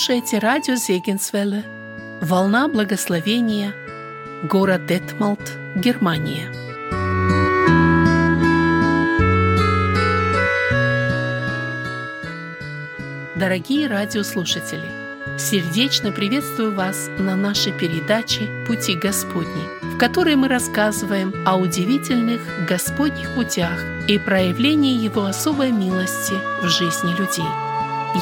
слушаете радио Зегенсвелле. «Волна благословения», город Детмалт, Германия. Дорогие радиослушатели, сердечно приветствую вас на нашей передаче «Пути Господни», в которой мы рассказываем о удивительных Господних путях и проявлении Его особой милости в жизни людей –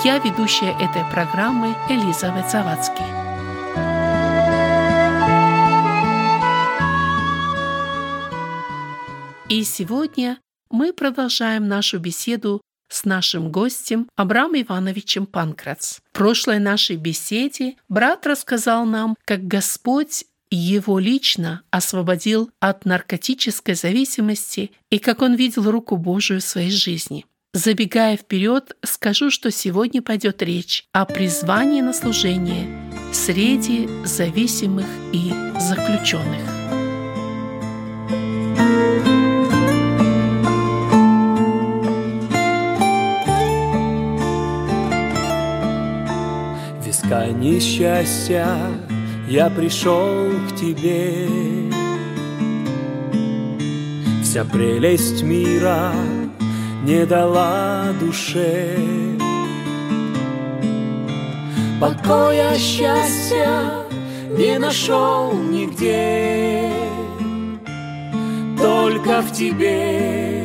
я ведущая этой программы Элизабет Завадский. И сегодня мы продолжаем нашу беседу с нашим гостем Абрам Ивановичем Панкрац. В прошлой нашей беседе брат рассказал нам, как Господь его лично освободил от наркотической зависимости и как он видел руку Божию в своей жизни. Забегая вперед, скажу, что сегодня пойдет речь о призвании на служение среди зависимых и заключенных. В искании счастья я пришел к тебе. Вся прелесть мира — не дала душе. Покоя, счастья не нашел нигде. Только в тебе,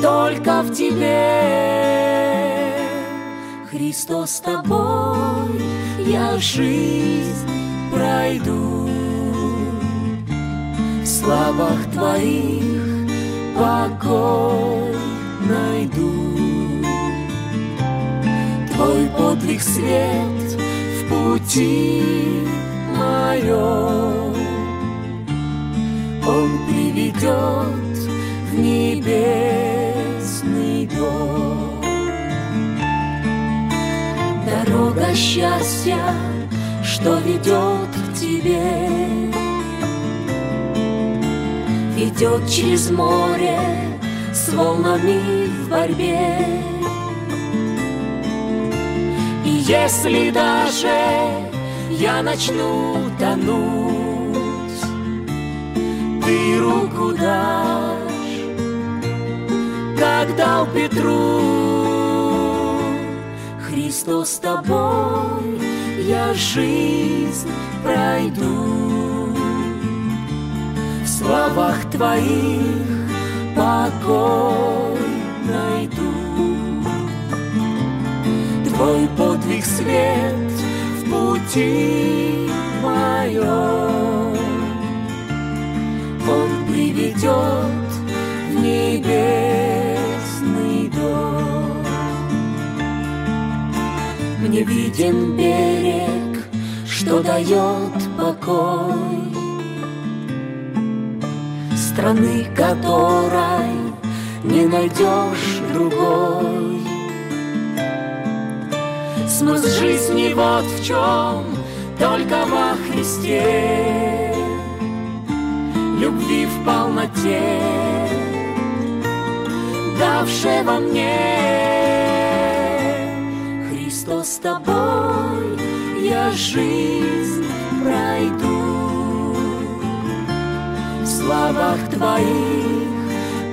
только в тебе. Христос с тобой, я жизнь пройду. В славах твоих покой найду. Твой подвиг свет в пути моем, Он приведет в небесный дом. Дорога счастья, что ведет к тебе, идет через море с волнами в борьбе. И если даже я начну тонуть, ты руку дашь, как дал Петру. Христос с тобой, я жизнь пройду словах Твоих покой найду. Твой подвиг свет в пути моем, Он приведет в небесный дом. Мне виден берег, что дает покой, страны которой не найдешь другой. Смысл жизни вот в чем, только во Христе, любви в полноте, давшего мне. Христос с тобой, я жизнь пройду словах Твоих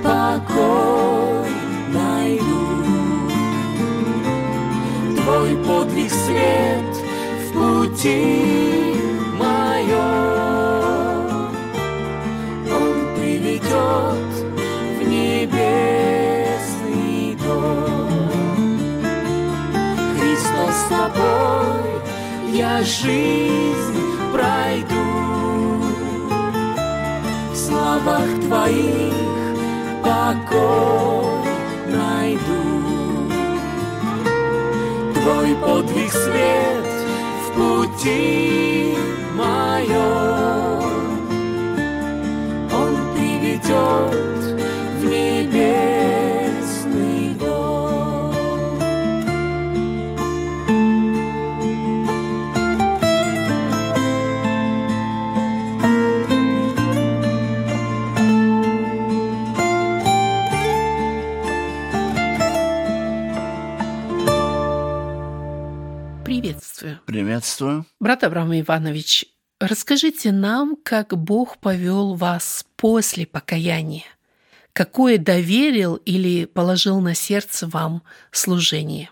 покой найду. Твой подвиг свет в пути моем, Он приведет в небесный дом. Христос с тобой, я жизнь пройду словах Твоих покой найду. Твой подвиг свет в пути моем, Он приведет Приветствую. Брат Абрам Иванович, расскажите нам, как Бог повел вас после покаяния. Какое доверил или положил на сердце вам служение?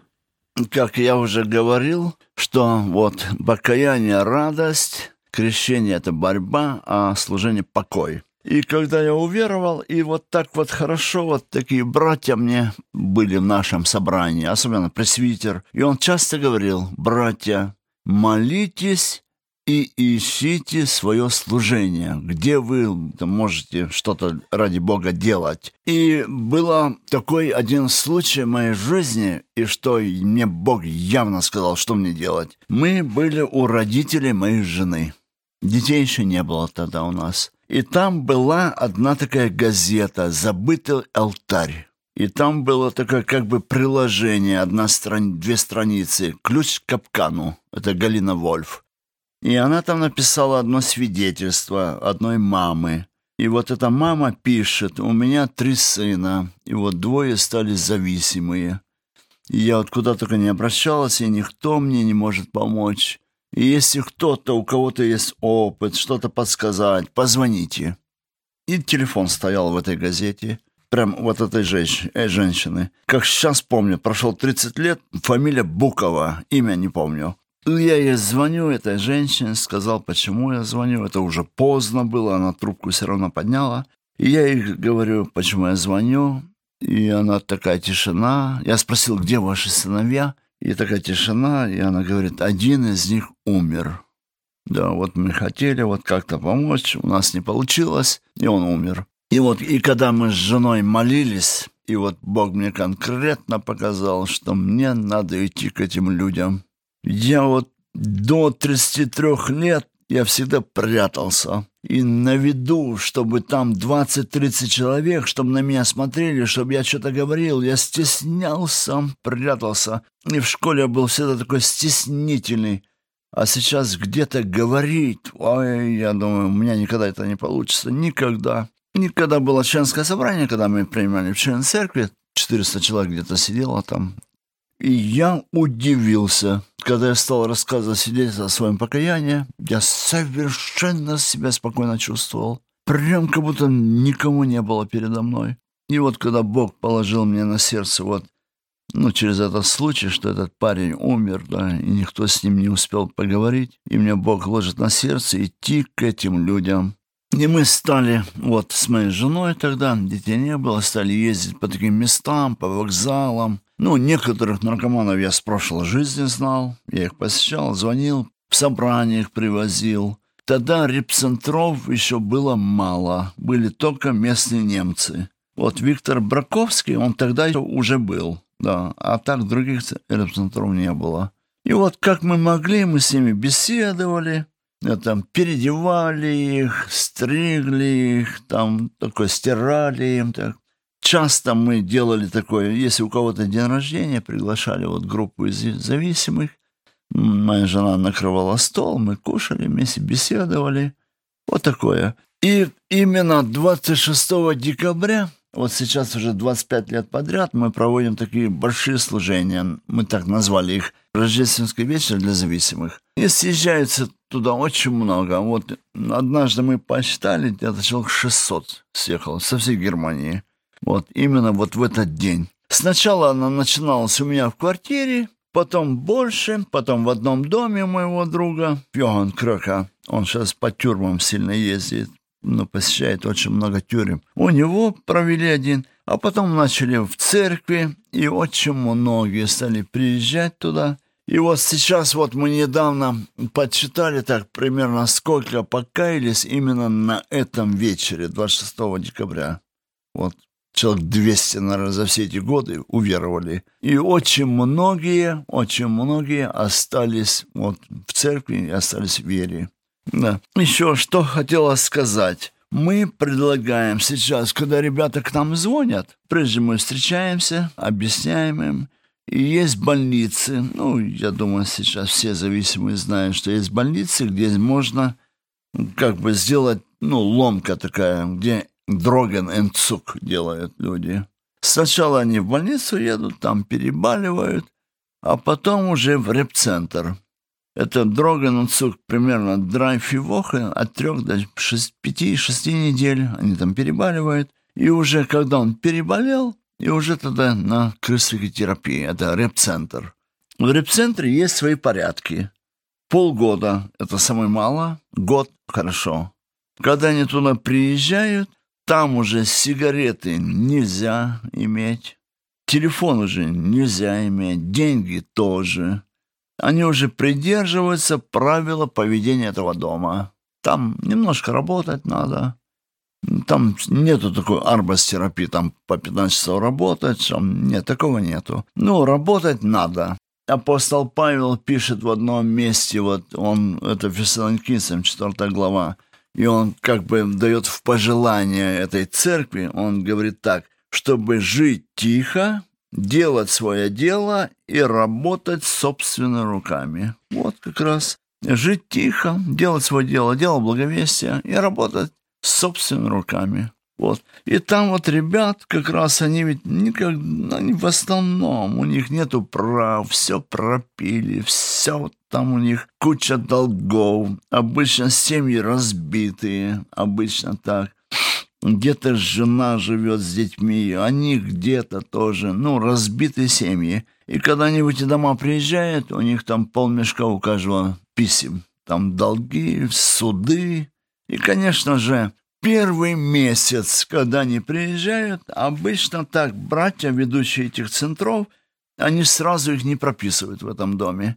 Как я уже говорил, что вот покаяние – радость, крещение – это борьба, а служение – покой. И когда я уверовал, и вот так вот хорошо, вот такие братья мне были в нашем собрании, особенно пресвитер, и он часто говорил, братья, молитесь и ищите свое служение, где вы можете что-то ради Бога делать. И был такой один случай в моей жизни, и что мне Бог явно сказал, что мне делать. Мы были у родителей моей жены. Детей еще не было тогда у нас. И там была одна такая газета «Забытый алтарь». И там было такое как бы приложение, одна страни, две страницы, «Ключ к капкану». Это Галина Вольф. И она там написала одно свидетельство одной мамы. И вот эта мама пишет, у меня три сына, и вот двое стали зависимые. И я вот куда только не обращалась, и никто мне не может помочь. И если кто-то, у кого-то есть опыт, что-то подсказать, позвоните. И телефон стоял в этой газете. Прям вот этой женщ- э, женщины. Как сейчас помню, прошло 30 лет, фамилия Букова, имя не помню. Я ей звоню, этой женщине, сказал, почему я звоню. Это уже поздно было, она трубку все равно подняла. И я ей говорю, почему я звоню. И она такая тишина. Я спросил, где ваши сыновья? И такая тишина, и она говорит, один из них умер. Да, вот мы хотели вот как-то помочь, у нас не получилось, и он умер. И вот, и когда мы с женой молились, и вот Бог мне конкретно показал, что мне надо идти к этим людям. Я вот до 33 лет я всегда прятался. И на виду, чтобы там 20-30 человек, чтобы на меня смотрели, чтобы я что-то говорил, я стеснялся, прятался. И в школе я был всегда такой стеснительный. А сейчас где-то говорить, ой, я думаю, у меня никогда это не получится. Никогда. Никогда было членское собрание, когда мы принимали в член церкви. 400 человек где-то сидело там. И я удивился, когда я стал рассказывать свидетельство о своем покаянии, я совершенно себя спокойно чувствовал. Прям как будто никому не было передо мной. И вот когда Бог положил мне на сердце вот, ну, через этот случай, что этот парень умер, да, и никто с ним не успел поговорить, и мне Бог ложит на сердце идти к этим людям. И мы стали, вот, с моей женой тогда, детей не было, стали ездить по таким местам, по вокзалам, ну, некоторых наркоманов я с прошлой жизни знал. Я их посещал, звонил, в собраниях привозил. Тогда репцентров еще было мало. Были только местные немцы. Вот Виктор Браковский, он тогда уже был. Да, а так других репцентров не было. И вот как мы могли, мы с ними беседовали, там переодевали их, стригли их, там такое стирали им, так. Часто мы делали такое, если у кого-то день рождения, приглашали вот группу из зависимых, моя жена накрывала стол, мы кушали вместе, беседовали, вот такое. И именно 26 декабря, вот сейчас уже 25 лет подряд, мы проводим такие большие служения, мы так назвали их «Рождественский вечер для зависимых». И съезжается туда очень много. Вот однажды мы посчитали, где-то человек 600 съехал со всей Германии. Вот именно вот в этот день. Сначала она начиналась у меня в квартире, потом больше, потом в одном доме моего друга, Йохан Крöка. Он сейчас по тюрьмам сильно ездит, но посещает очень много тюрем. У него провели один, а потом начали в церкви, и очень многие стали приезжать туда. И вот сейчас вот мы недавно подсчитали так примерно сколько покаялись именно на этом вечере, 26 декабря. Вот человек 200, наверное, за все эти годы уверовали. И очень многие, очень многие остались вот в церкви и остались в вере. Да. Еще что хотела сказать. Мы предлагаем сейчас, когда ребята к нам звонят, прежде мы встречаемся, объясняем им, есть больницы, ну, я думаю, сейчас все зависимые знают, что есть больницы, где можно как бы сделать, ну, ломка такая, где Дроген энцук делают люди. Сначала они в больницу едут, там перебаливают, а потом уже в репцентр. Это Дроганцук примерно драйфивоха от трех до пяти-шести недель. Они там перебаливают. И уже когда он переболел, и уже тогда на крысотерапии, это реп-центр. В реп-центре есть свои порядки. Полгода – это самое мало, год – хорошо. Когда они туда приезжают, там уже сигареты нельзя иметь, телефон уже нельзя иметь, деньги тоже. Они уже придерживаются правила поведения этого дома. Там немножко работать надо. Там нету такой арбастерапии, там по 15 часов работать, там нет, такого нету. Ну, работать надо. Апостол Павел пишет в одном месте, вот он, это Фессалоникийцам, 4 глава, и он как бы дает в пожелание этой церкви, он говорит так, чтобы жить тихо, делать свое дело и работать собственными руками. Вот как раз жить тихо, делать свое дело, дело благовестия и работать собственными руками. Вот. И там вот ребят, как раз они ведь никогда, они в основном, у них нету прав, все пропили, все там у них куча долгов, обычно семьи разбитые, обычно так. Где-то жена живет с детьми, они где-то тоже, ну, разбитые семьи. И когда они в эти дома приезжают, у них там полмешка у каждого писем. Там долги, суды. И, конечно же, первый месяц, когда они приезжают, обычно так братья, ведущие этих центров, они сразу их не прописывают в этом доме.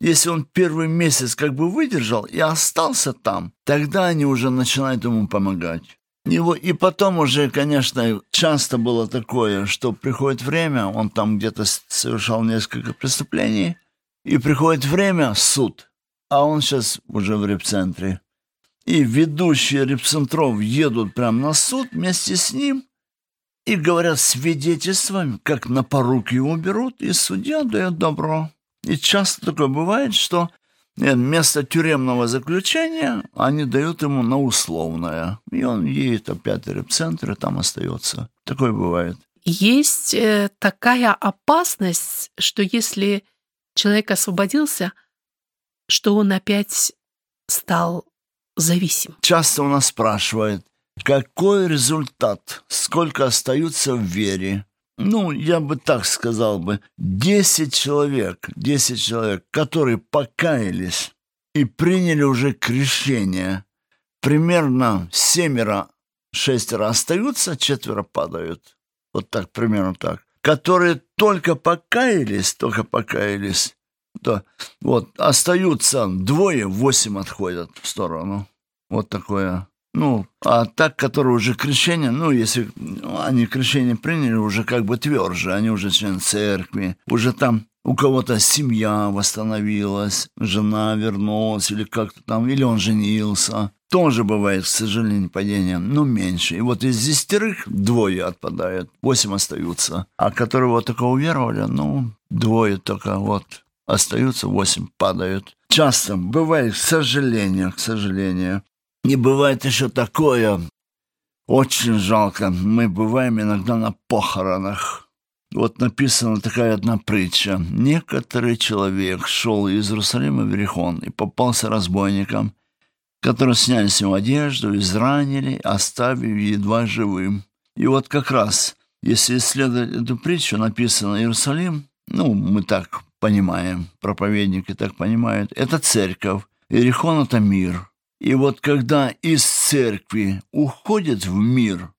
Если он первый месяц как бы выдержал и остался там, тогда они уже начинают ему помогать. Его, и потом уже, конечно, часто было такое, что приходит время, он там где-то совершал несколько преступлений, и приходит время, суд, а он сейчас уже в репцентре и ведущие репцентров едут прямо на суд вместе с ним и говорят свидетельствами, как на поруки его берут, и судья дает добро. И часто такое бывает, что вместо тюремного заключения они дают ему на условное. И он едет опять в репцентр и там остается. Такое бывает. Есть э, такая опасность, что если человек освободился, что он опять стал зависим. Часто у нас спрашивают, какой результат, сколько остаются в вере. Ну, я бы так сказал бы, 10 человек, 10 человек, которые покаялись и приняли уже крещение, примерно семеро, шестеро остаются, четверо падают. Вот так, примерно так. Которые только покаялись, только покаялись, да, вот, остаются двое, восемь отходят в сторону. Вот такое. Ну, а так, которые уже крещение, ну, если ну, они крещение приняли, уже как бы тверже, они уже член церкви, уже там у кого-то семья восстановилась, жена вернулась, или как-то там, или он женился. Тоже бывает, к сожалению, падение, но меньше. И вот из десятерых двое отпадают, восемь остаются. А которые вот только уверовали, ну, двое только вот остаются восемь, падают. Часто бывает, к сожалению, к сожалению. Не бывает еще такое, очень жалко. Мы бываем иногда на похоронах. Вот написана такая одна притча. Некоторый человек шел из Иерусалима в Верихон и попался разбойникам, которые сняли с него одежду, изранили, оставив едва живым. И вот как раз, если исследовать эту притчу, написано Иерусалим, ну, мы так понимаем, проповедники так понимают, это церковь. Иерихон — это мир. И вот когда из церкви уходит в мир,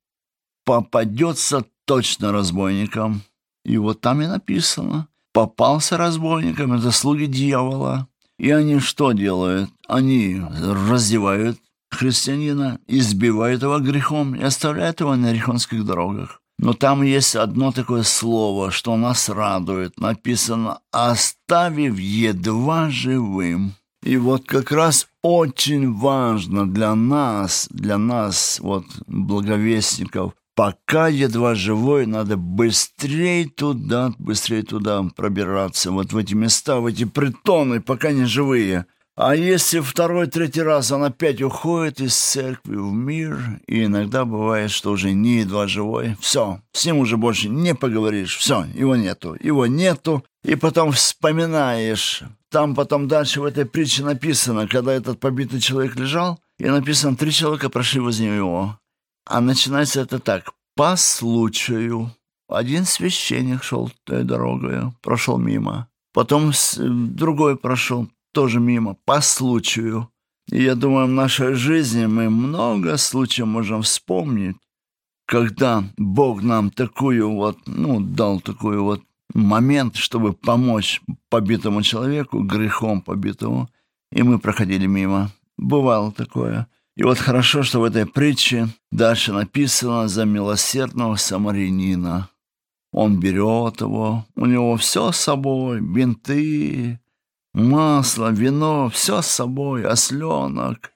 попадется точно разбойником. И вот там и написано. Попался разбойником, это слуги дьявола. И они что делают? Они раздевают христианина, избивают его грехом и оставляют его на рихонских дорогах. Но там есть одно такое слово, что нас радует. Написано «оставив едва живым». И вот как раз очень важно для нас, для нас, вот, благовестников, пока едва живой, надо быстрее туда, быстрее туда пробираться, вот в эти места, в эти притоны, пока не живые – а если второй, третий раз он опять уходит из церкви в мир, и иногда бывает, что уже не едва живой, все, с ним уже больше не поговоришь, все, его нету, его нету, и потом вспоминаешь там потом дальше в этой притче написано, когда этот побитый человек лежал, и написано, три человека прошли возле него. А начинается это так. По случаю. Один священник шел той дорогой, прошел мимо. Потом другой прошел, тоже мимо, по случаю. И я думаю, в нашей жизни мы много случаев можем вспомнить, когда Бог нам такую вот, ну, дал такой вот момент, чтобы помочь побитому человеку, грехом побитому, и мы проходили мимо. Бывало такое. И вот хорошо, что в этой притче дальше написано за милосердного самарянина. Он берет его, у него все с собой, бинты, масло, вино, все с собой, осленок.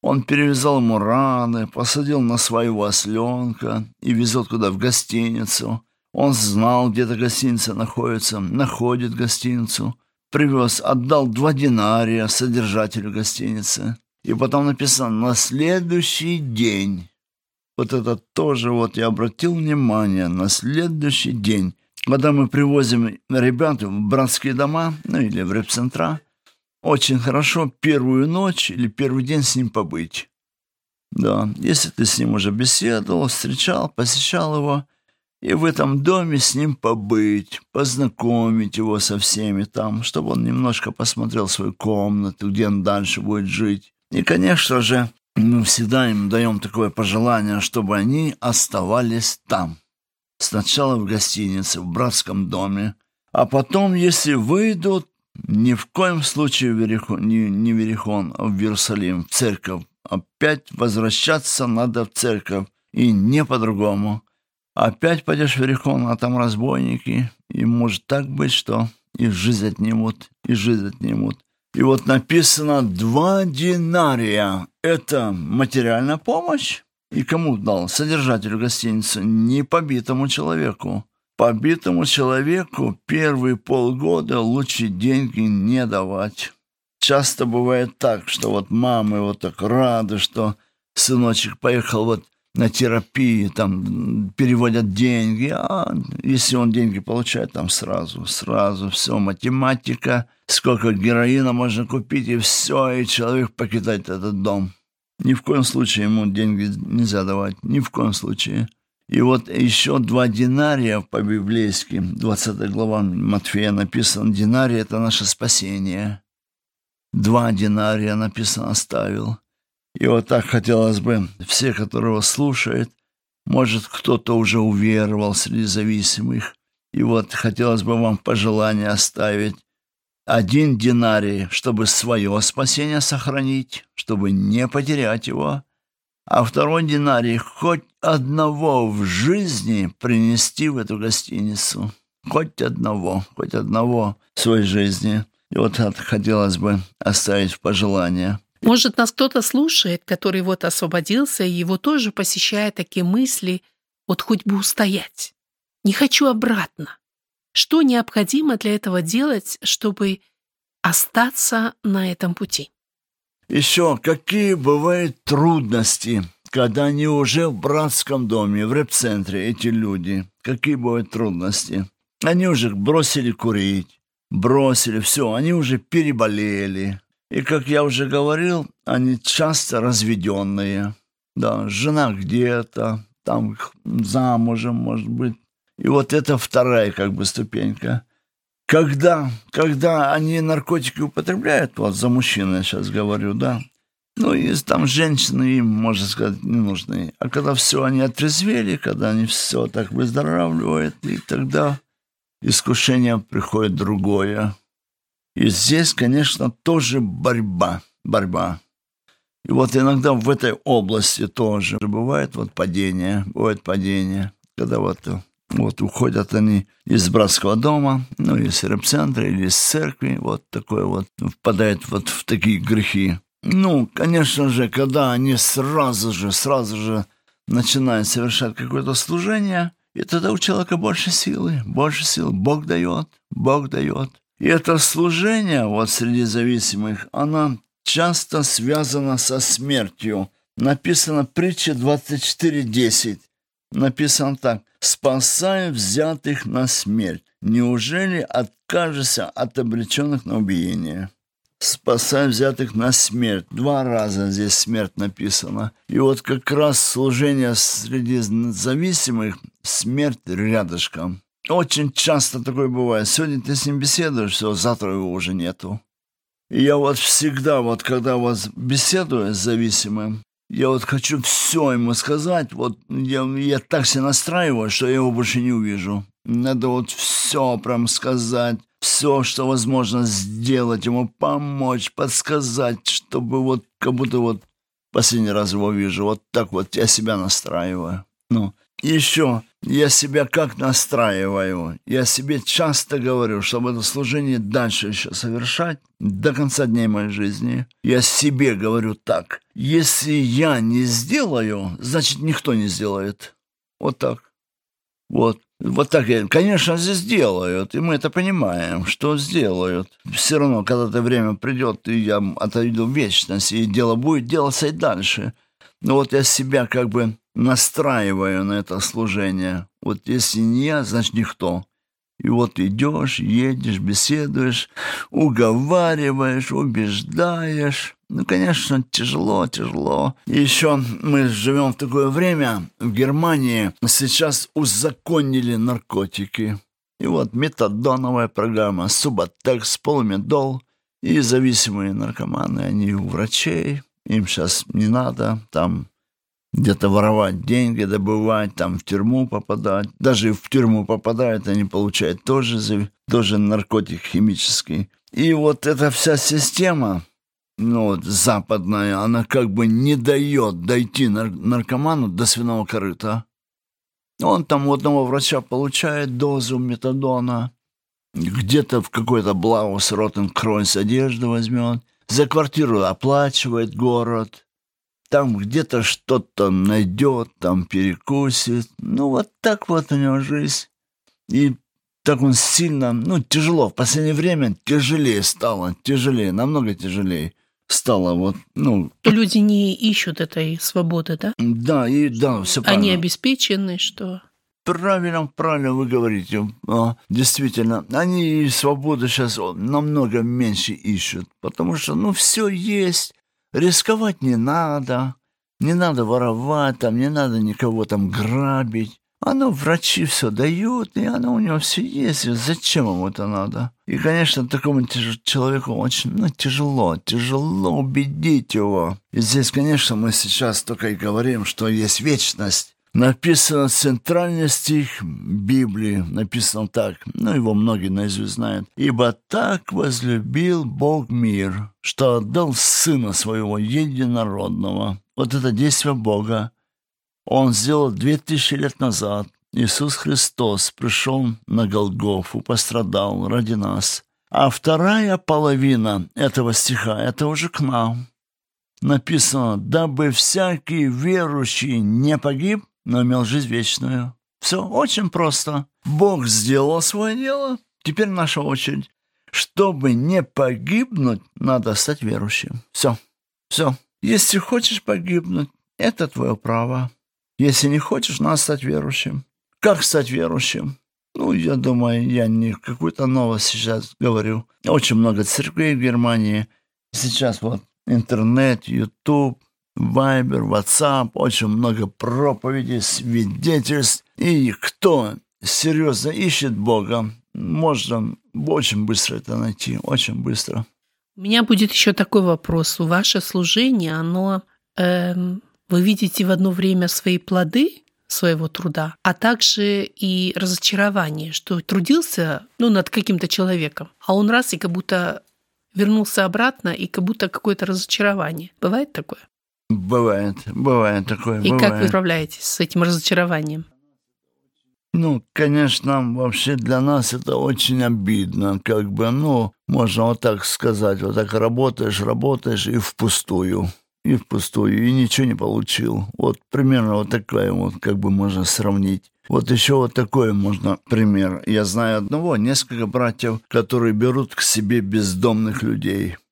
Он перевязал ему раны, посадил на своего осленка и везет куда в гостиницу. Он знал, где эта гостиница находится, находит гостиницу. Привез, отдал два динария содержателю гостиницы. И потом написано «на следующий день». Вот это тоже вот я обратил внимание, на следующий день, когда мы привозим ребят в братские дома, ну или в репцентра, очень хорошо первую ночь или первый день с ним побыть. Да, если ты с ним уже беседовал, встречал, посещал его, и в этом доме с ним побыть, познакомить его со всеми там, чтобы он немножко посмотрел свою комнату, где он дальше будет жить. И, конечно же, мы всегда им даем такое пожелание, чтобы они оставались там. Сначала в гостинице, в братском доме, а потом, если выйдут, ни в коем случае в Верихон, не, не в Верихон, а в Иерусалим, в церковь. Опять возвращаться надо в церковь, и не по-другому. Опять пойдешь в Верихон, а там разбойники, и может так быть, что и жизнь отнимут, и жизнь отнимут. И вот написано «два динария». Это материальная помощь. И кому дал? Содержателю гостиницы, не побитому человеку. Побитому человеку первые полгода лучше деньги не давать. Часто бывает так, что вот мамы вот так рады, что сыночек поехал вот на терапии, там переводят деньги, а если он деньги получает, там сразу, сразу все, математика, сколько героина можно купить, и все, и человек покидает этот дом. Ни в коем случае ему деньги нельзя давать, ни в коем случае. И вот еще два динария по-библейски, 20 глава Матфея написано, динарий – это наше спасение. Два динария написано «оставил». И вот так хотелось бы, все, которые вас слушают, может, кто-то уже уверовал среди зависимых, и вот хотелось бы вам пожелание оставить один динарий, чтобы свое спасение сохранить, чтобы не потерять его, а второй динарий хоть одного в жизни принести в эту гостиницу. Хоть одного, хоть одного в своей жизни. И вот это хотелось бы оставить пожелание. Может, нас кто-то слушает, который вот освободился, и его тоже посещают такие мысли, вот хоть бы устоять. Не хочу обратно. Что необходимо для этого делать, чтобы остаться на этом пути? Еще какие бывают трудности, когда они уже в братском доме, в реп-центре, эти люди? Какие бывают трудности? Они уже бросили курить, бросили все, они уже переболели, и, как я уже говорил, они часто разведенные. Да, жена где-то, там замужем, может быть. И вот это вторая как бы ступенька. Когда, когда они наркотики употребляют, вот за мужчин я сейчас говорю, да, ну, и там женщины им, можно сказать, не нужны. А когда все они отрезвели, когда они все так выздоравливают, и тогда искушение приходит другое. И здесь, конечно, тоже борьба, борьба. И вот иногда в этой области тоже бывает вот падение, бывает падение, когда вот, вот уходят они из братского дома, ну, из репцентра или из церкви, вот такое вот, впадает вот в такие грехи. Ну, конечно же, когда они сразу же, сразу же начинают совершать какое-то служение, и тогда у человека больше силы, больше сил. Бог дает, Бог дает. И это служение вот среди зависимых, оно часто связано со смертью. Написано притча 24.10. Написано так. «Спасай взятых на смерть, неужели откажешься от обреченных на убиение? Спасай взятых на смерть. Два раза здесь смерть написано. И вот как раз служение среди зависимых, смерть рядышком. Очень часто такое бывает. Сегодня ты с ним беседуешь, все, завтра его уже нету. И я вот всегда, вот когда вас беседую с зависимым, я вот хочу все ему сказать, вот я, я так себя настраиваю, что я его больше не увижу. Надо вот все прям сказать, все, что возможно сделать, ему помочь, подсказать, чтобы вот как будто вот последний раз его вижу. Вот так вот я себя настраиваю. Ну, еще я себя как настраиваю? Я себе часто говорю, чтобы это служение дальше еще совершать до конца дней моей жизни. Я себе говорю так. Если я не сделаю, значит, никто не сделает. Вот так. Вот. Вот так, конечно, здесь сделают, и мы это понимаем, что сделают. Все равно, когда-то время придет, и я отойду в вечность, и дело будет делаться и дальше. Но вот я себя как бы настраиваю на это служение. Вот если не я, значит никто. И вот идешь, едешь, беседуешь, уговариваешь, убеждаешь. Ну, конечно, тяжело, тяжело. Еще мы живем в такое время, в Германии сейчас узаконили наркотики. И вот метадоновая программа, субатекс, полумедол. И зависимые наркоманы, они у врачей, им сейчас не надо там где-то воровать деньги, добывать, там в тюрьму попадать. Даже в тюрьму попадают, они получают тоже, тоже наркотик химический. И вот эта вся система, ну, вот, западная, она как бы не дает дойти нар- наркоману до свиного корыта. Он там у одного врача получает дозу метадона, где-то в какой-то Блаус Ротенкройс одежду возьмет, за квартиру оплачивает город – там где-то что-то найдет, там перекусит. Ну, вот так вот у него жизнь. И так он сильно, ну, тяжело. В последнее время тяжелее стало, тяжелее, намного тяжелее стало. Вот, ну. Люди не ищут этой свободы, да? Да, и да, все правильно. Они обеспечены, что... Правильно, правильно вы говорите. А, действительно, они свободу сейчас намного меньше ищут, потому что, ну, все есть, Рисковать не надо, не надо воровать, там не надо никого там грабить. Оно врачи все дают, и оно у него все есть. Зачем ему это надо? И, конечно, такому человеку очень ну, тяжело, тяжело убедить его. И здесь, конечно, мы сейчас только и говорим, что есть вечность. Написано центральный стих Библии, написано так, ну его многие наизусть знают. «Ибо так возлюбил Бог мир, что отдал Сына Своего Единородного». Вот это действие Бога. Он сделал две тысячи лет назад. Иисус Христос пришел на Голгофу, пострадал ради нас. А вторая половина этого стиха – это уже к нам. Написано, дабы всякий верующий не погиб, но имел жизнь вечную. Все очень просто. Бог сделал свое дело, теперь наша очередь. Чтобы не погибнуть, надо стать верующим. Все, все. Если хочешь погибнуть, это твое право. Если не хочешь, надо стать верующим. Как стать верующим? Ну, я думаю, я не какую-то новость сейчас говорю. Очень много церквей в Германии. Сейчас вот интернет, YouTube, Вайбер, WhatsApp, очень много проповедей, свидетельств. И кто серьезно ищет Бога, можно очень быстро это найти, очень быстро. У меня будет еще такой вопрос. Ваше служение, оно, эм, вы видите в одно время свои плоды своего труда, а также и разочарование, что трудился ну, над каким-то человеком, а он раз и как будто вернулся обратно, и как будто какое-то разочарование. Бывает такое? Бывает, бывает такое. И бывает. как вы справляетесь с этим разочарованием? Ну, конечно, вообще для нас это очень обидно, как бы, ну, можно вот так сказать, вот так работаешь, работаешь и впустую, и впустую, и ничего не получил. Вот примерно вот такая вот, как бы можно сравнить. Вот еще вот такой можно пример. Я знаю одного, несколько братьев, которые берут к себе бездомных людей –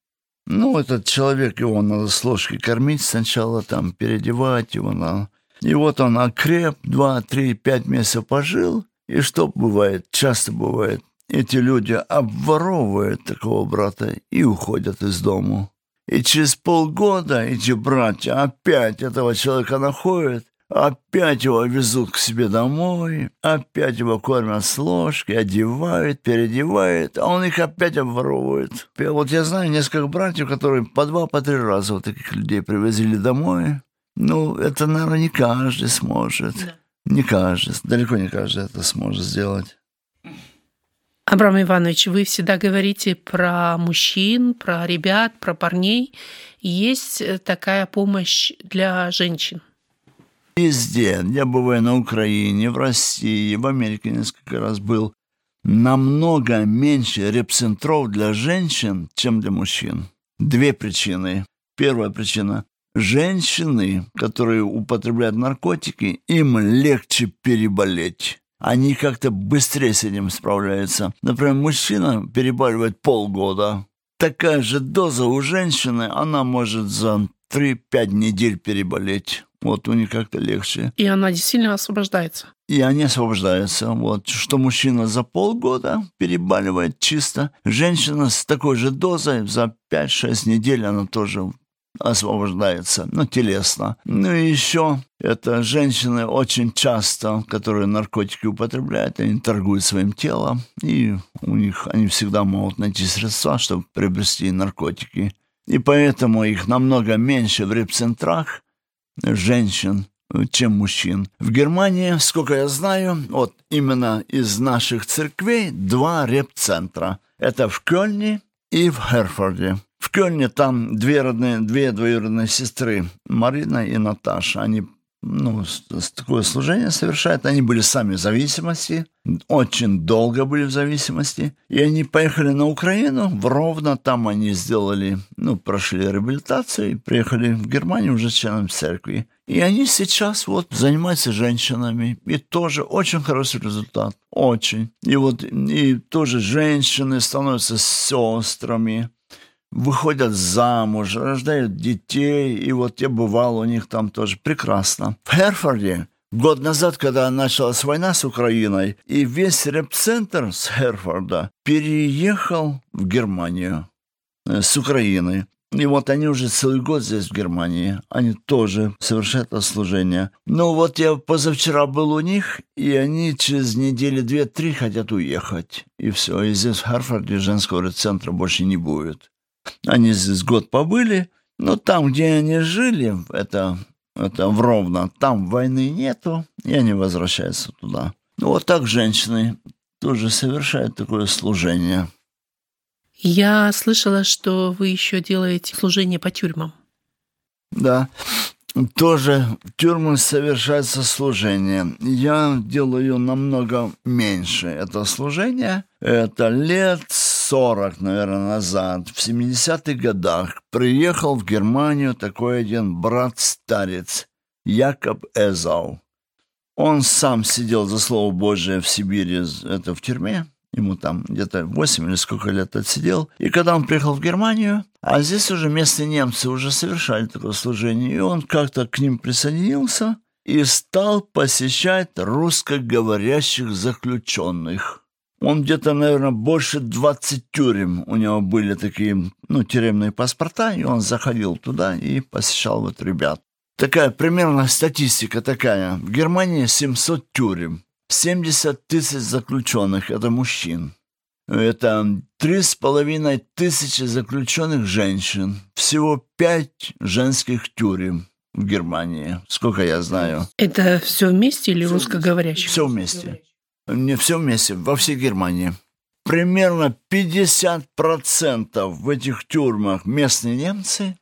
ну, этот человек, его надо с ложки кормить сначала, там, переодевать его. На... И вот он окреп, два, три, пять месяцев пожил, И что бывает, часто бывает, эти люди обворовывают такого брата и уходят из дому. И через полгода эти братья опять этого человека находят, опять его везут к себе домой, опять его кормят с ложки, одевают, переодевают, а он их опять обворовывает. Вот я знаю несколько братьев, которые по два, по три раза вот таких людей привозили домой. Ну, это, наверное, не каждый сможет. Да. Не каждый, далеко не каждый это сможет сделать. Абрам Иванович, вы всегда говорите про мужчин, про ребят, про парней. Есть э, такая помощь для женщин? Везде. Я бываю на Украине, в России, в Америке несколько раз был. Намного меньше репцентров для женщин, чем для мужчин. Две причины. Первая причина. Женщины, которые употребляют наркотики, им легче переболеть они как-то быстрее с этим справляются. Например, мужчина перебаливает полгода. Такая же доза у женщины, она может за 3-5 недель переболеть. Вот у них как-то легче. И она действительно освобождается. И они освобождаются. Вот. Что мужчина за полгода перебаливает чисто. Женщина с такой же дозой за 5-6 недель она тоже освобождается, ну, телесно. Ну и еще это женщины очень часто, которые наркотики употребляют, они торгуют своим телом, и у них они всегда могут найти средства, чтобы приобрести наркотики. И поэтому их намного меньше в репцентрах женщин, чем мужчин. В Германии, сколько я знаю, вот именно из наших церквей два репцентра. Это в Кёльне и в Херфорде. В Кёльне там две, родные, две двоюродные сестры, Марина и Наташа. Они ну, такое служение совершают. Они были сами в зависимости, очень долго были в зависимости. И они поехали на Украину, в Ровно, там они сделали, ну, прошли реабилитацию приехали в Германию уже членом церкви. И они сейчас вот занимаются женщинами. И тоже очень хороший результат. Очень. И вот и тоже женщины становятся сестрами выходят замуж, рождают детей, и вот я бывал у них там тоже прекрасно. В Херфорде год назад, когда началась война с Украиной, и весь реп-центр с Херфорда переехал в Германию э, с Украины. И вот они уже целый год здесь, в Германии. Они тоже совершают это служение. Ну вот я позавчера был у них, и они через недели две-три хотят уехать. И все. И здесь в Харфорде женского центра больше не будет. Они здесь год побыли, но там, где они жили, это, это в Ровно, там войны нету, и они возвращаются туда. Ну, вот так женщины тоже совершают такое служение. Я слышала, что вы еще делаете служение по тюрьмам. Да, тоже в тюрьмах совершается служение. Я делаю намного меньше это служение. Это лет 40, наверное, назад, в 70-х годах, приехал в Германию такой один брат-старец, Якоб Эзау. Он сам сидел за Слово Божие в Сибири, это в тюрьме, ему там где-то 8 или сколько лет отсидел. И когда он приехал в Германию, а здесь уже местные немцы уже совершали такое служение, и он как-то к ним присоединился и стал посещать русскоговорящих заключенных. Он где-то, наверное, больше 20 тюрем у него были такие, ну, тюремные паспорта, и он заходил туда и посещал вот ребят. Такая примерно статистика такая. В Германии 700 тюрем, 70 тысяч заключенных, это мужчин. Это три с половиной тысячи заключенных женщин. Всего пять женских тюрем в Германии, сколько я знаю. Это все вместе или русскоговорящих? Все вместе. Не все вместе, во всей Германии. Примерно 50% в этих тюрьмах местные немцы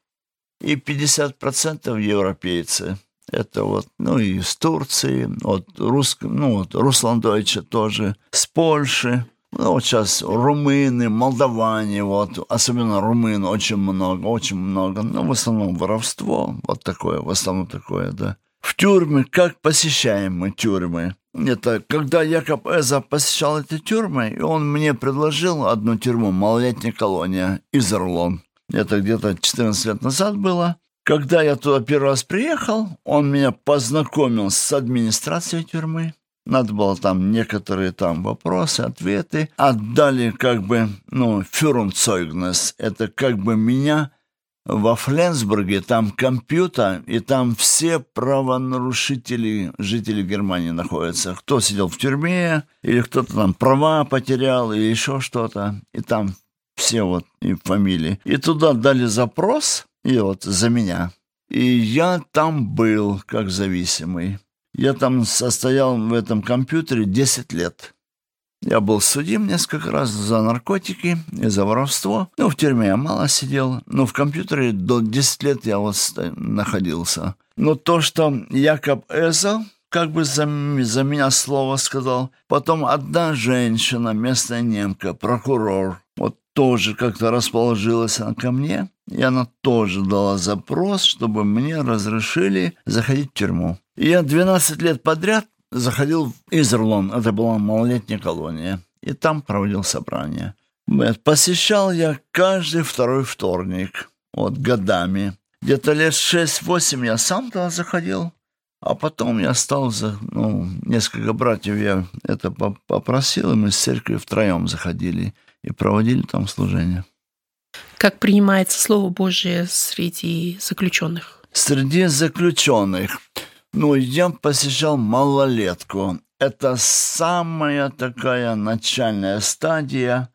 и 50% европейцы. Это вот, ну, и из Турции, вот, русско, ну, вот, Русландойче тоже, с Польши, ну, вот сейчас румыны, молдаване, вот, особенно румын очень много, очень много. Ну, в основном воровство, вот такое, в основном такое, да. В тюрьмы, как посещаем мы тюрьмы? Это когда Якоб Эза посещал эти тюрьмы, и он мне предложил одну тюрьму, малолетняя колония, Изерлон. Это где-то 14 лет назад было. Когда я туда первый раз приехал, он меня познакомил с администрацией тюрьмы. Надо было там некоторые там вопросы, ответы. Отдали как бы, ну, фюрунцойгнес. Это как бы меня во Фленсбурге, там компьютер, и там все правонарушители, жители Германии находятся. Кто сидел в тюрьме, или кто-то там права потерял, или еще что-то. И там все вот и фамилии. И туда дали запрос, и вот за меня. И я там был как зависимый. Я там состоял в этом компьютере 10 лет. Я был судим несколько раз за наркотики и за воровство. Ну, в тюрьме я мало сидел, но в компьютере до 10 лет я вот находился. Но то, что Якоб Эзел как бы за, за меня слово сказал. Потом одна женщина, местная немка, прокурор, вот тоже как-то расположилась она ко мне, и она тоже дала запрос, чтобы мне разрешили заходить в тюрьму. Я 12 лет подряд заходил в Изерлон, это была малолетняя колония, и там проводил собрания. Посещал я каждый второй вторник, вот годами. Где-то лет 6-8 я сам туда заходил, а потом я стал, за, ну, несколько братьев я это попросил, и мы с церкви втроем заходили и проводили там служение. Как принимается Слово Божие среди заключенных? Среди заключенных. Ну, я посещал малолетку. Это самая такая начальная стадия –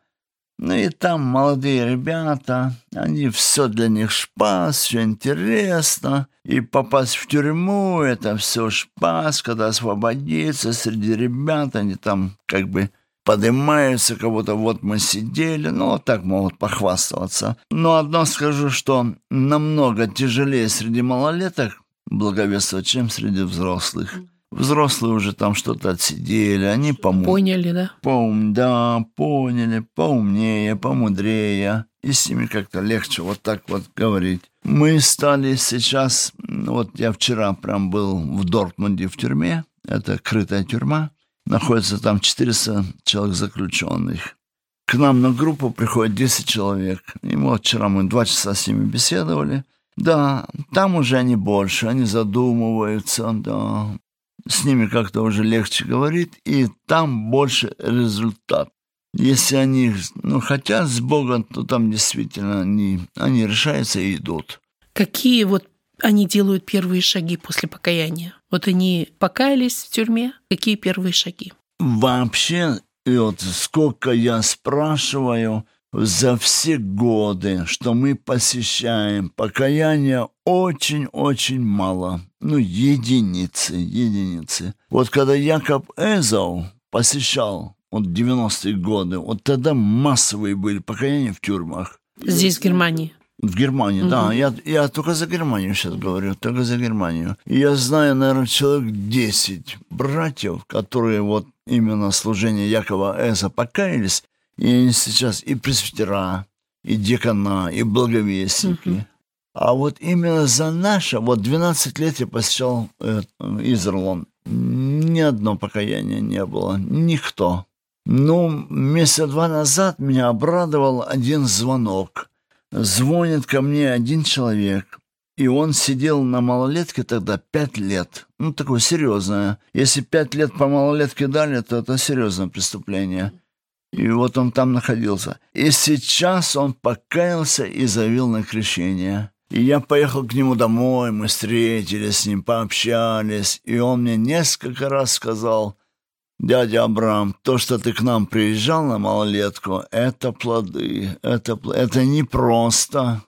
ну и там молодые ребята, они все для них шпас, все интересно. И попасть в тюрьму, это все шпас, когда освободиться среди ребят, они там как бы поднимаются, кого-то вот мы сидели, ну вот так могут похвастаться. Но одно скажу, что намного тяжелее среди малолеток благовествовать, чем среди взрослых. Взрослые уже там что-то отсидели, они пому... Поняли, да? Пом... Да, поняли, поумнее, помудрее. И с ними как-то легче вот так вот говорить. Мы стали сейчас... Вот я вчера прям был в Дортмунде в тюрьме. Это крытая тюрьма. Находится там 400 человек заключенных. К нам на группу приходит 10 человек. И вот вчера мы два часа с ними беседовали. Да, там уже они больше, они задумываются, да с ними как-то уже легче говорить, и там больше результат. Если они ну, хотят с Богом, то там действительно они, они решаются и идут. Какие вот они делают первые шаги после покаяния? Вот они покаялись в тюрьме, какие первые шаги? Вообще, и вот сколько я спрашиваю – за все годы, что мы посещаем, покаяния очень-очень мало. Ну, единицы, единицы. Вот когда Якоб Эзау посещал вот 90-е годы, вот тогда массовые были покаяния в тюрьмах. Здесь, в Германии? В Германии, угу. да. Я, я только за Германию сейчас говорю, только за Германию. И я знаю, наверное, человек 10 братьев, которые вот именно служение Якова Эза покаялись, и сейчас и пресвитера, и декана, и благовестники. Угу. А вот именно за наше, вот 12 лет я посещал э, Изерлон, ни одно покаяние не было, никто. Ну, месяца два назад меня обрадовал один звонок. Звонит ко мне один человек, и он сидел на малолетке тогда пять лет. Ну, такое серьезное. Если пять лет по малолетке дали, то это серьезное преступление. И вот он там находился. И сейчас он покаялся и завел на крещение. И я поехал к нему домой, мы встретились с ним, пообщались. И он мне несколько раз сказал, дядя Абрам, то, что ты к нам приезжал на малолетку, это плоды, это, это не просто,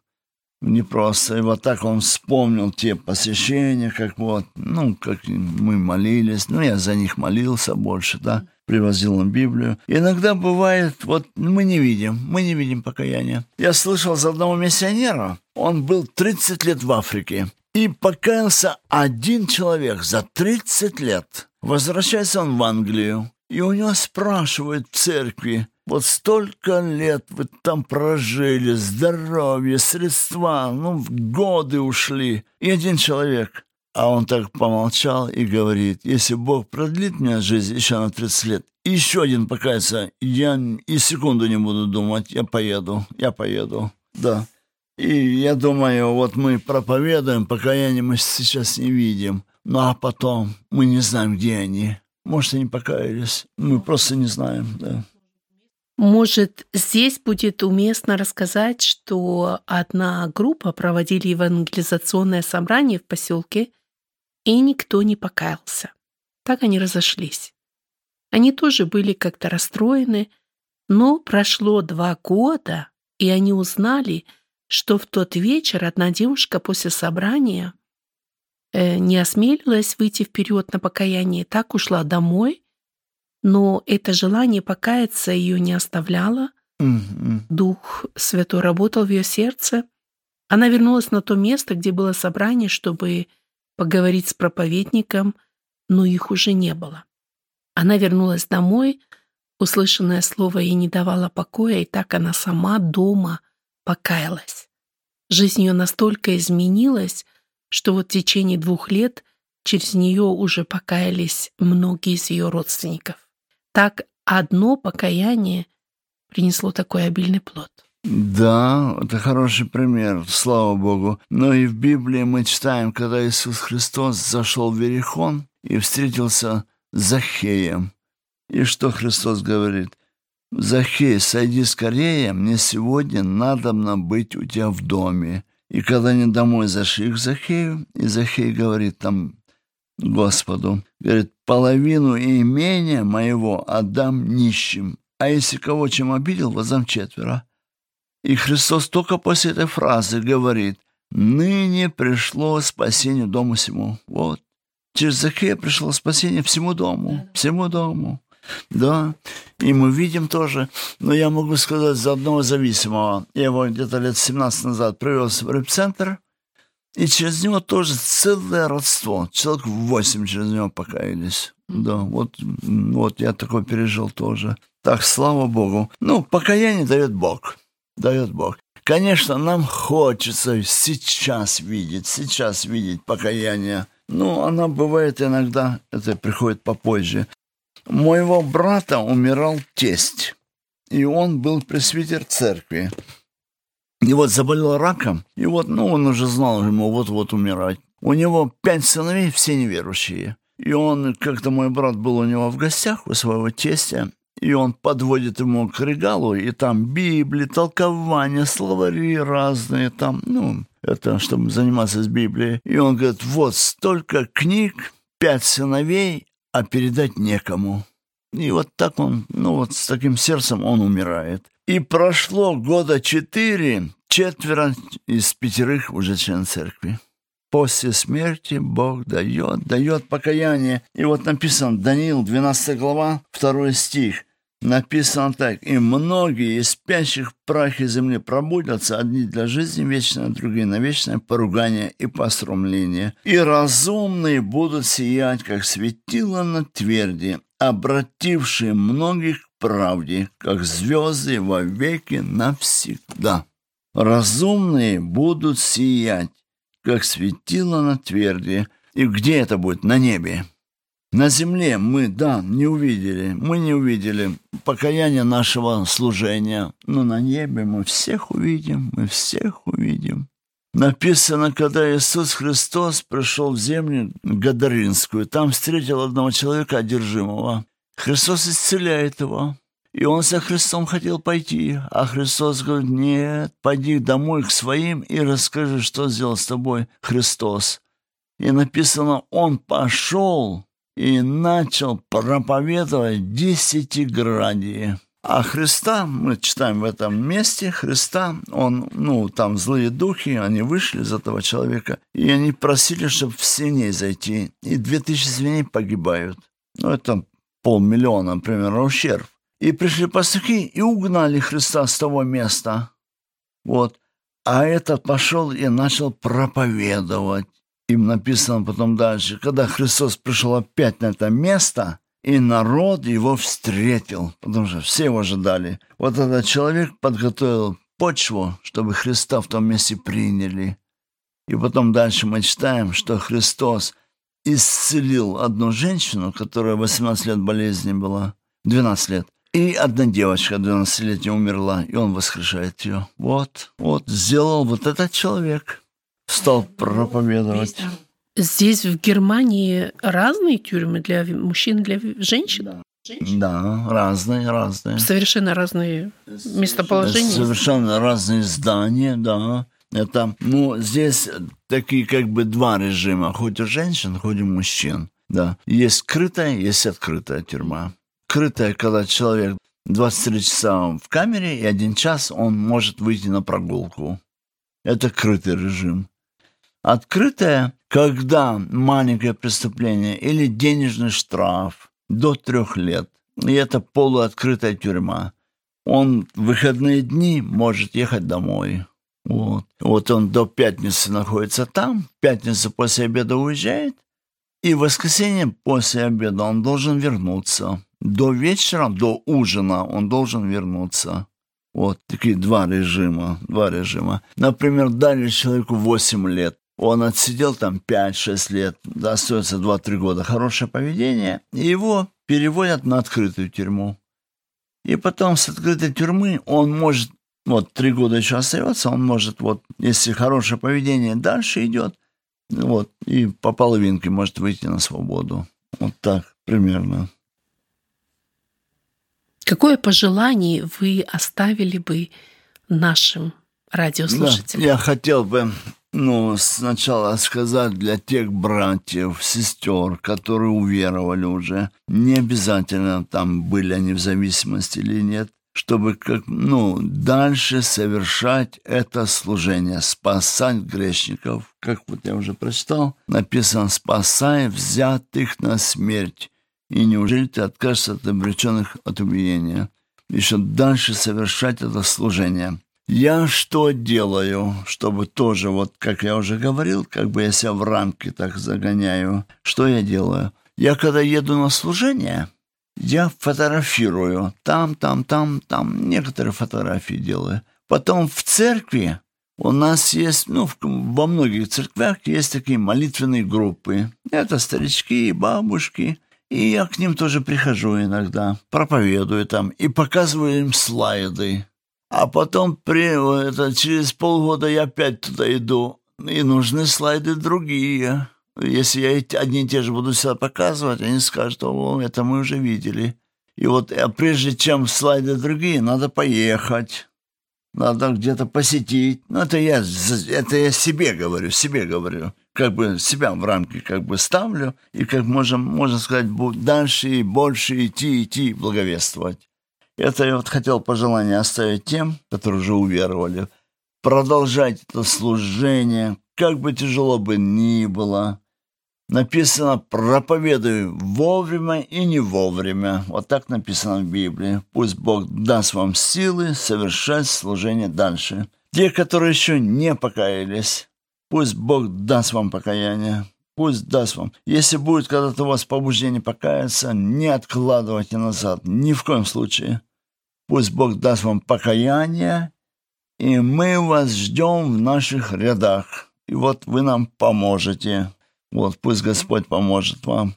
не просто. И вот так он вспомнил те посещения, как вот, ну, как мы молились. Ну, я за них молился больше, да привозил им Библию. Иногда бывает, вот мы не видим, мы не видим покаяния. Я слышал за одного миссионера, он был 30 лет в Африке, и покаялся один человек за 30 лет. Возвращается он в Англию, и у него спрашивают в церкви, вот столько лет вы там прожили, здоровье, средства, ну, годы ушли. И один человек, а он так помолчал и говорит, если Бог продлит мне жизнь еще на 30 лет, еще один покаяться, я и секунду не буду думать, я поеду, я поеду, да. И я думаю, вот мы проповедуем, покаяние мы сейчас не видим, ну а потом мы не знаем, где они. Может, они покаялись. Мы просто не знаем, да. Может, здесь будет уместно рассказать, что одна группа проводили евангелизационное собрание в поселке, и никто не покаялся. Так они разошлись. Они тоже были как-то расстроены, но прошло два года, и они узнали, что в тот вечер одна девушка после собрания э, не осмелилась выйти вперед на покаяние, так ушла домой, но это желание покаяться ее не оставляло. Дух Святой работал в ее сердце. Она вернулась на то место, где было собрание, чтобы поговорить с проповедником, но их уже не было. Она вернулась домой, услышанное слово ей не давало покоя, и так она сама дома покаялась. Жизнь ее настолько изменилась, что вот в течение двух лет через нее уже покаялись многие из ее родственников. Так одно покаяние принесло такой обильный плод. Да, это хороший пример, слава Богу. Но и в Библии мы читаем, когда Иисус Христос зашел в Верихон и встретился с Захеем. И что Христос говорит? Захей, сойди скорее, мне сегодня надобно быть у тебя в доме. И когда они домой зашли к Захею, и Захей говорит там Господу, говорит, половину имения моего отдам нищим, а если кого чем обидел, воздам четверо. И Христос только после этой фразы говорит, ныне пришло спасение дому всему. Вот. Через Захея пришло спасение всему дому, всему дому. Да, и мы видим тоже, но я могу сказать за одного зависимого. Я его где-то лет 17 назад привез в репцентр, и через него тоже целое родство. Человек восемь через него покаялись. Да, вот, вот я такое пережил тоже. Так, слава Богу. Ну, покаяние дает Бог. Дает Бог. Конечно, нам хочется сейчас видеть, сейчас видеть покаяние. Но оно бывает иногда, это приходит попозже. У моего брата умирал тесть, и он был пресвитер церкви. И вот заболел раком, и вот, ну, он уже знал, ему вот-вот умирать. У него пять сыновей, все неверующие. И он, как-то мой брат был у него в гостях, у своего тестя, и он подводит ему к регалу, и там Библии, толкования, словари разные, там, ну, это чтобы заниматься с Библией. И он говорит, вот столько книг, пять сыновей, а передать некому. И вот так он, ну вот с таким сердцем он умирает. И прошло года четыре, четверо из пятерых уже член церкви. После смерти Бог дает, дает покаяние. И вот написано, Даниил, 12 глава, 2 стих. Написано так, «И многие из спящих в прахе земли пробудятся, одни для жизни вечной, другие на вечное поругание и посрамление. И разумные будут сиять, как светило на тверди, обратившие многих к правде, как звезды во веки навсегда. Разумные будут сиять, как светило на тверди. И где это будет? На небе. На земле мы, да, не увидели, мы не увидели покаяния нашего служения, но на небе мы всех увидим, мы всех увидим. Написано, когда Иисус Христос пришел в землю Гадаринскую, там встретил одного человека одержимого. Христос исцеляет его. И он за Христом хотел пойти, а Христос говорит, нет, пойди домой к своим и расскажи, что сделал с тобой Христос. И написано, он пошел и начал проповедовать десятиградие. А Христа, мы читаем в этом месте, Христа, он, ну, там злые духи, они вышли из этого человека, и они просили, чтобы в свиней зайти, и две тысячи свиней погибают. Ну, это полмиллиона, примерно, ущерб. И пришли пастухи и угнали Христа с того места. Вот. А этот пошел и начал проповедовать. Им написано потом дальше, когда Христос пришел опять на это место, и народ его встретил, потому что все его ожидали. Вот этот человек подготовил почву, чтобы Христа в том месте приняли. И потом дальше мы читаем, что Христос исцелил одну женщину, которая 18 лет болезни была, 12 лет, и одна девочка 12-летняя умерла, и он воскрешает ее. Вот, вот, сделал вот этот человек. Стал проповедовать. Здесь в Германии разные тюрьмы для мужчин для женщин? Да. Да, разные, разные. Совершенно разные местоположения. Совершенно разные здания, да. Это, ну, здесь такие как бы два режима, хоть у женщин, хоть у мужчин. Да. Есть скрытая, есть открытая тюрьма. Скрытая, когда человек 23 часа в камере, и один час он может выйти на прогулку. Это крытый режим. Открытая, когда маленькое преступление или денежный штраф до трех лет. И это полуоткрытая тюрьма. Он в выходные дни может ехать домой. Вот. вот он до пятницы находится там, в пятницу после обеда уезжает, и в воскресенье после обеда он должен вернуться. До вечера, до ужина он должен вернуться. Вот такие два режима, два режима. Например, дали человеку 8 лет. Он отсидел там 5-6 лет, остается 2-3 года. Хорошее поведение. И его переводят на открытую тюрьму. И потом с открытой тюрьмы он может, вот три года еще остается, он может, вот, если хорошее поведение дальше идет, вот, и по половинке может выйти на свободу. Вот так примерно. Какое пожелание вы оставили бы нашим радиослушателям? Да, я хотел бы ну, сначала сказать для тех братьев, сестер, которые уверовали уже, не обязательно там были они в зависимости или нет, чтобы как, ну, дальше совершать это служение, спасать грешников. Как вот я уже прочитал, написано «спасай взятых на смерть». И неужели ты откажешься от обреченных от убиения? Еще дальше совершать это служение – я что делаю, чтобы тоже, вот как я уже говорил, как бы я себя в рамки так загоняю. Что я делаю? Я когда еду на служение, я фотографирую. Там, там, там, там. Некоторые фотографии делаю. Потом в церкви у нас есть, ну, во многих церквях есть такие молитвенные группы. Это старички и бабушки. И я к ним тоже прихожу иногда, проповедую там и показываю им слайды а потом при, это, через полгода я опять туда иду, и нужны слайды другие. Если я одни и те же буду себя показывать, они скажут, о, это мы уже видели. И вот а прежде чем слайды другие, надо поехать, надо где-то посетить. Ну, это я, это я себе говорю, себе говорю. Как бы себя в рамки как бы ставлю, и как можем, можно сказать, дальше и больше идти, идти, благовествовать. Это я вот хотел пожелание оставить тем, которые уже уверовали. Продолжать это служение, как бы тяжело бы ни было. Написано «проповедуй вовремя и не вовремя». Вот так написано в Библии. Пусть Бог даст вам силы совершать служение дальше. Те, которые еще не покаялись, пусть Бог даст вам покаяние. Пусть даст вам. Если будет когда-то у вас побуждение покаяться, не откладывайте назад. Ни в коем случае. Пусть Бог даст вам покаяние, и мы вас ждем в наших рядах. И вот вы нам поможете. Вот, пусть Господь поможет вам.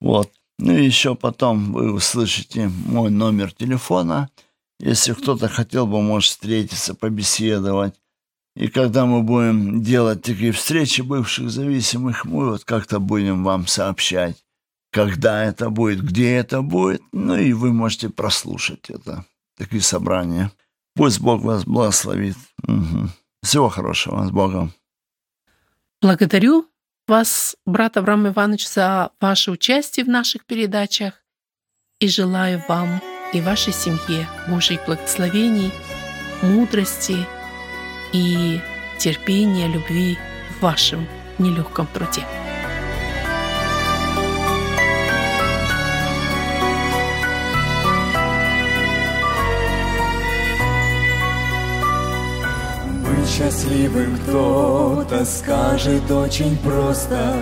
Вот. Ну и еще потом вы услышите мой номер телефона. Если кто-то хотел бы, может, встретиться, побеседовать. И когда мы будем делать такие встречи бывших зависимых, мы вот как-то будем вам сообщать, когда это будет, где это будет. Ну и вы можете прослушать это такие собрания. Пусть Бог вас благословит. Угу. Всего хорошего. С Богом. Благодарю вас, брат Авраам Иванович, за ваше участие в наших передачах и желаю вам и вашей семье Божьих благословений, мудрости и терпения, любви в вашем нелегком труде. Счастливым кто-то скажет очень просто,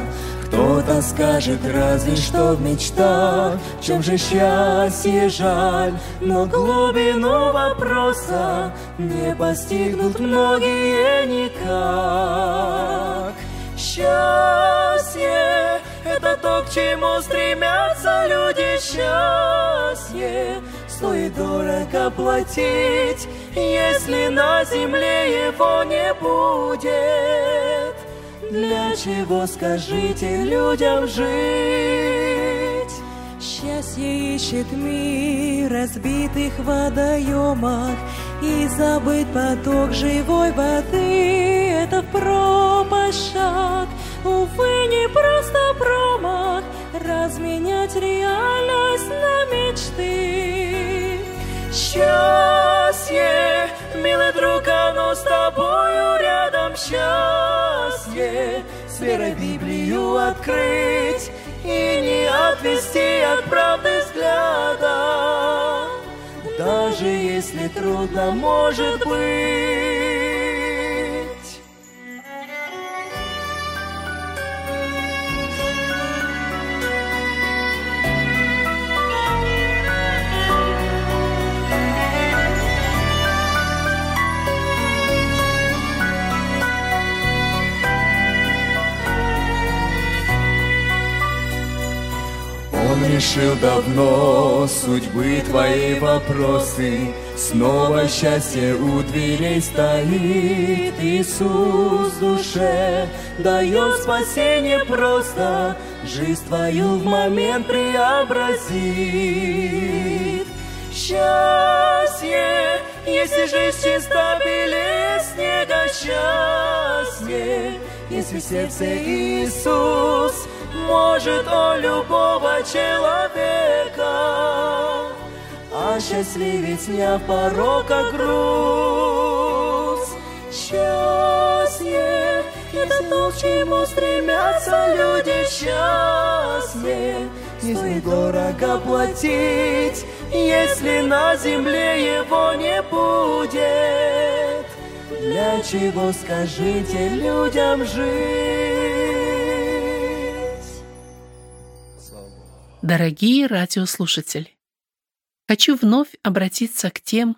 кто-то скажет разве что в мечтах, в чем же счастье жаль, но глубину вопроса не постигнут многие никак. Счастье — это то, к чему стремятся люди, счастье стоит дорого платить, если на земле его не будет. Для чего, скажите, людям жить? Счастье ищет мир разбитых водоемах И забыт поток живой воды Это пропасть шаг Увы, не просто промах Разменять реальность на мечты Счастье, милый друг, оно с тобою рядом. Счастье С верой Библию открыть и не отвести от правды взгляда. Даже если трудно может быть решил давно судьбы твои вопросы. Снова счастье у дверей стоит. Иисус душе дает спасение просто. Жизнь твою в момент преобразит. Счастье, если жизнь чиста белее снега счастье, если в сердце Иисус может о любого человека, Осчастливить, сняв порока груз. Счастье — это то, к чему стремятся люди счастье. Не стоит дорого платить, если на земле его не будет. Для чего, скажите, людям жить? Дорогие радиослушатели, хочу вновь обратиться к тем,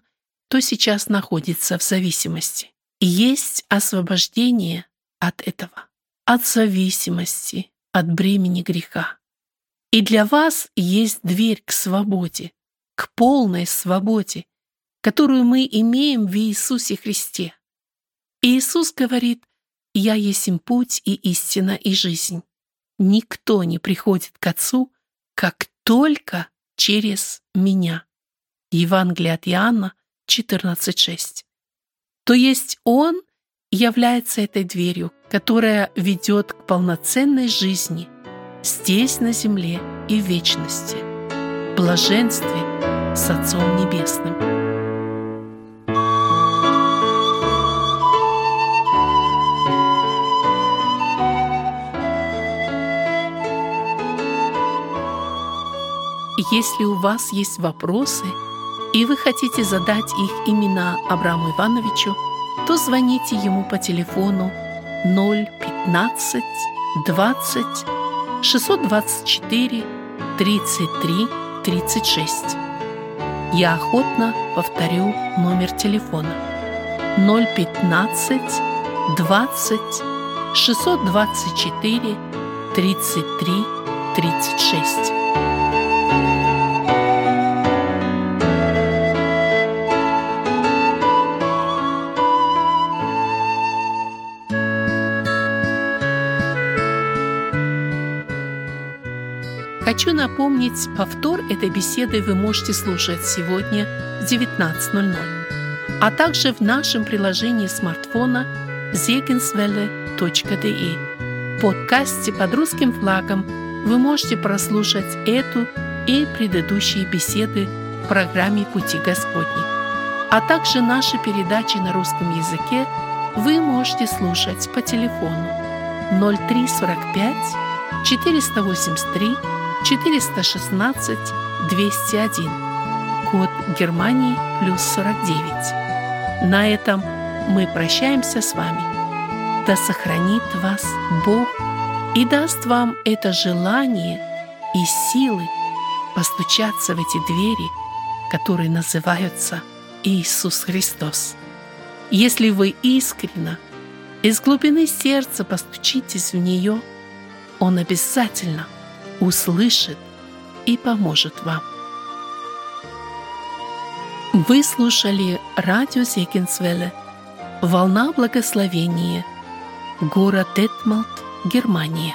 кто сейчас находится в зависимости. И есть освобождение от этого, от зависимости, от бремени греха. И для вас есть дверь к свободе, к полной свободе, которую мы имеем в Иисусе Христе. Иисус говорит, «Я есть им путь и истина и жизнь. Никто не приходит к Отцу, как только через меня. Евангелие от Иоанна 14.6. То есть Он является этой дверью, которая ведет к полноценной жизни здесь, на земле и в вечности, в блаженстве с Отцом Небесным. Если у вас есть вопросы, и вы хотите задать их именно Абраму Ивановичу, то звоните ему по телефону 015 20 624 33 36. Я охотно повторю номер телефона 015 20 624 33 36. Хочу напомнить, повтор этой беседы вы можете слушать сегодня в 19.00, а также в нашем приложении смартфона zegenswelle.de. В подкасте под русским флагом вы можете прослушать эту и предыдущие беседы в программе «Пути Господни». А также наши передачи на русском языке вы можете слушать по телефону 0345 483 416 201, код Германии плюс 49. На этом мы прощаемся с вами. Да сохранит вас Бог и даст вам это желание и силы постучаться в эти двери, которые называются Иисус Христос. Если вы искренно, из глубины сердца постучитесь в нее, Он обязательно – услышит и поможет вам. Вы слушали радио Зегенсвелле «Волна благословения» город Детмалт, Германия.